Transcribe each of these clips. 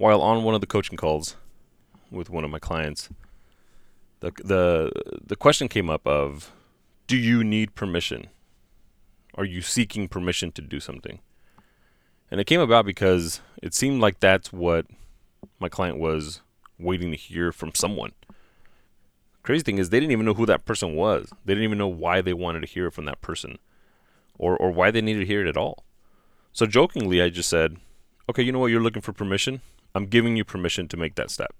while on one of the coaching calls with one of my clients, the the the question came up of, do you need permission? Are you seeking permission to do something? And it came about because it seemed like that's what my client was waiting to hear from someone. Crazy thing is, they didn't even know who that person was. They didn't even know why they wanted to hear it from that person, or or why they needed to hear it at all. So jokingly, I just said, "Okay, you know what? You're looking for permission. I'm giving you permission to make that step."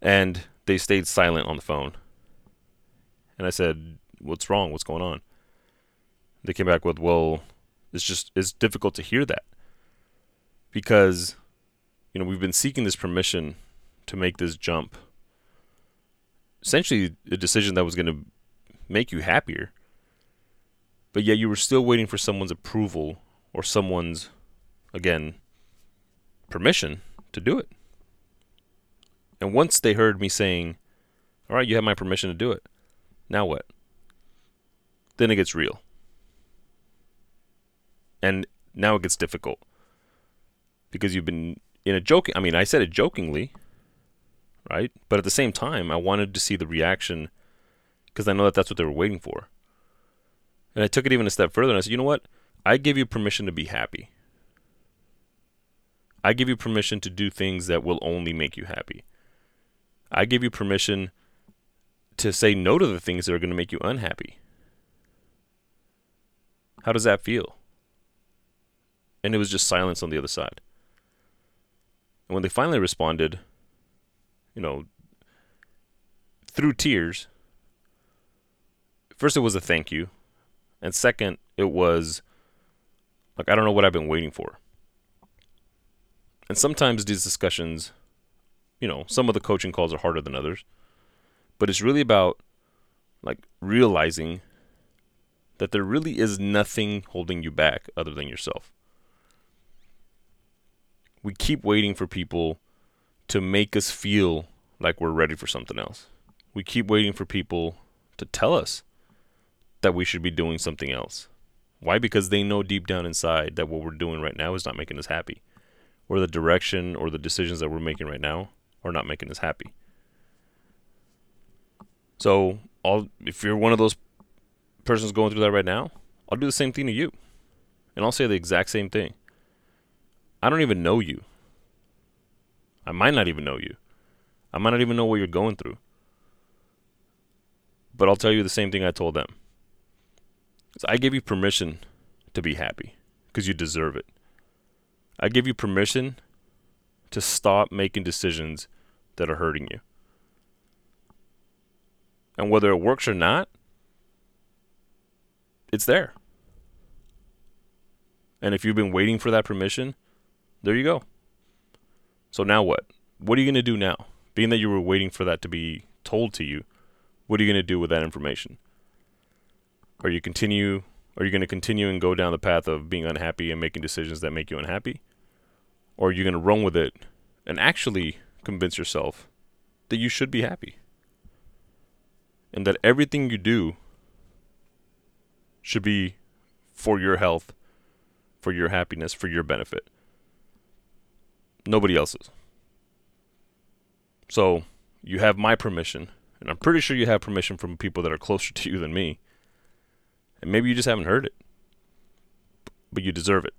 And they stayed silent on the phone. And I said, "What's wrong? What's going on?" They came back with, "Well, it's just it's difficult to hear that because you know we've been seeking this permission to make this jump essentially a decision that was going to make you happier but yet you were still waiting for someone's approval or someone's again permission to do it and once they heard me saying all right you have my permission to do it now what then it gets real and now it gets difficult because you've been in a joking. I mean, I said it jokingly, right? But at the same time, I wanted to see the reaction because I know that that's what they were waiting for. And I took it even a step further and I said, you know what? I give you permission to be happy. I give you permission to do things that will only make you happy. I give you permission to say no to the things that are going to make you unhappy. How does that feel? and it was just silence on the other side. And when they finally responded, you know, through tears, first it was a thank you, and second, it was like, I don't know what I've been waiting for. And sometimes these discussions, you know, some of the coaching calls are harder than others, but it's really about like realizing that there really is nothing holding you back other than yourself we keep waiting for people to make us feel like we're ready for something else. We keep waiting for people to tell us that we should be doing something else. Why? Because they know deep down inside that what we're doing right now is not making us happy, or the direction or the decisions that we're making right now are not making us happy. So, if you're one of those persons going through that right now, I'll do the same thing to you. And I'll say the exact same thing. I don't even know you. I might not even know you. I might not even know what you're going through. But I'll tell you the same thing I told them. I give you permission to be happy because you deserve it. I give you permission to stop making decisions that are hurting you. And whether it works or not, it's there. And if you've been waiting for that permission, there you go. So now what? What are you going to do now? Being that you were waiting for that to be told to you, what are you going to do with that information? Are you continue are you going to continue and go down the path of being unhappy and making decisions that make you unhappy? Or are you going to run with it and actually convince yourself that you should be happy? And that everything you do should be for your health, for your happiness, for your benefit nobody else's. So you have my permission, and I'm pretty sure you have permission from people that are closer to you than me. And maybe you just haven't heard it, but you deserve it.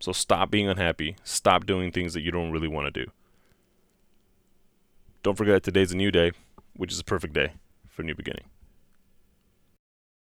So stop being unhappy. Stop doing things that you don't really want to do. Don't forget today's a new day, which is a perfect day for a new beginning.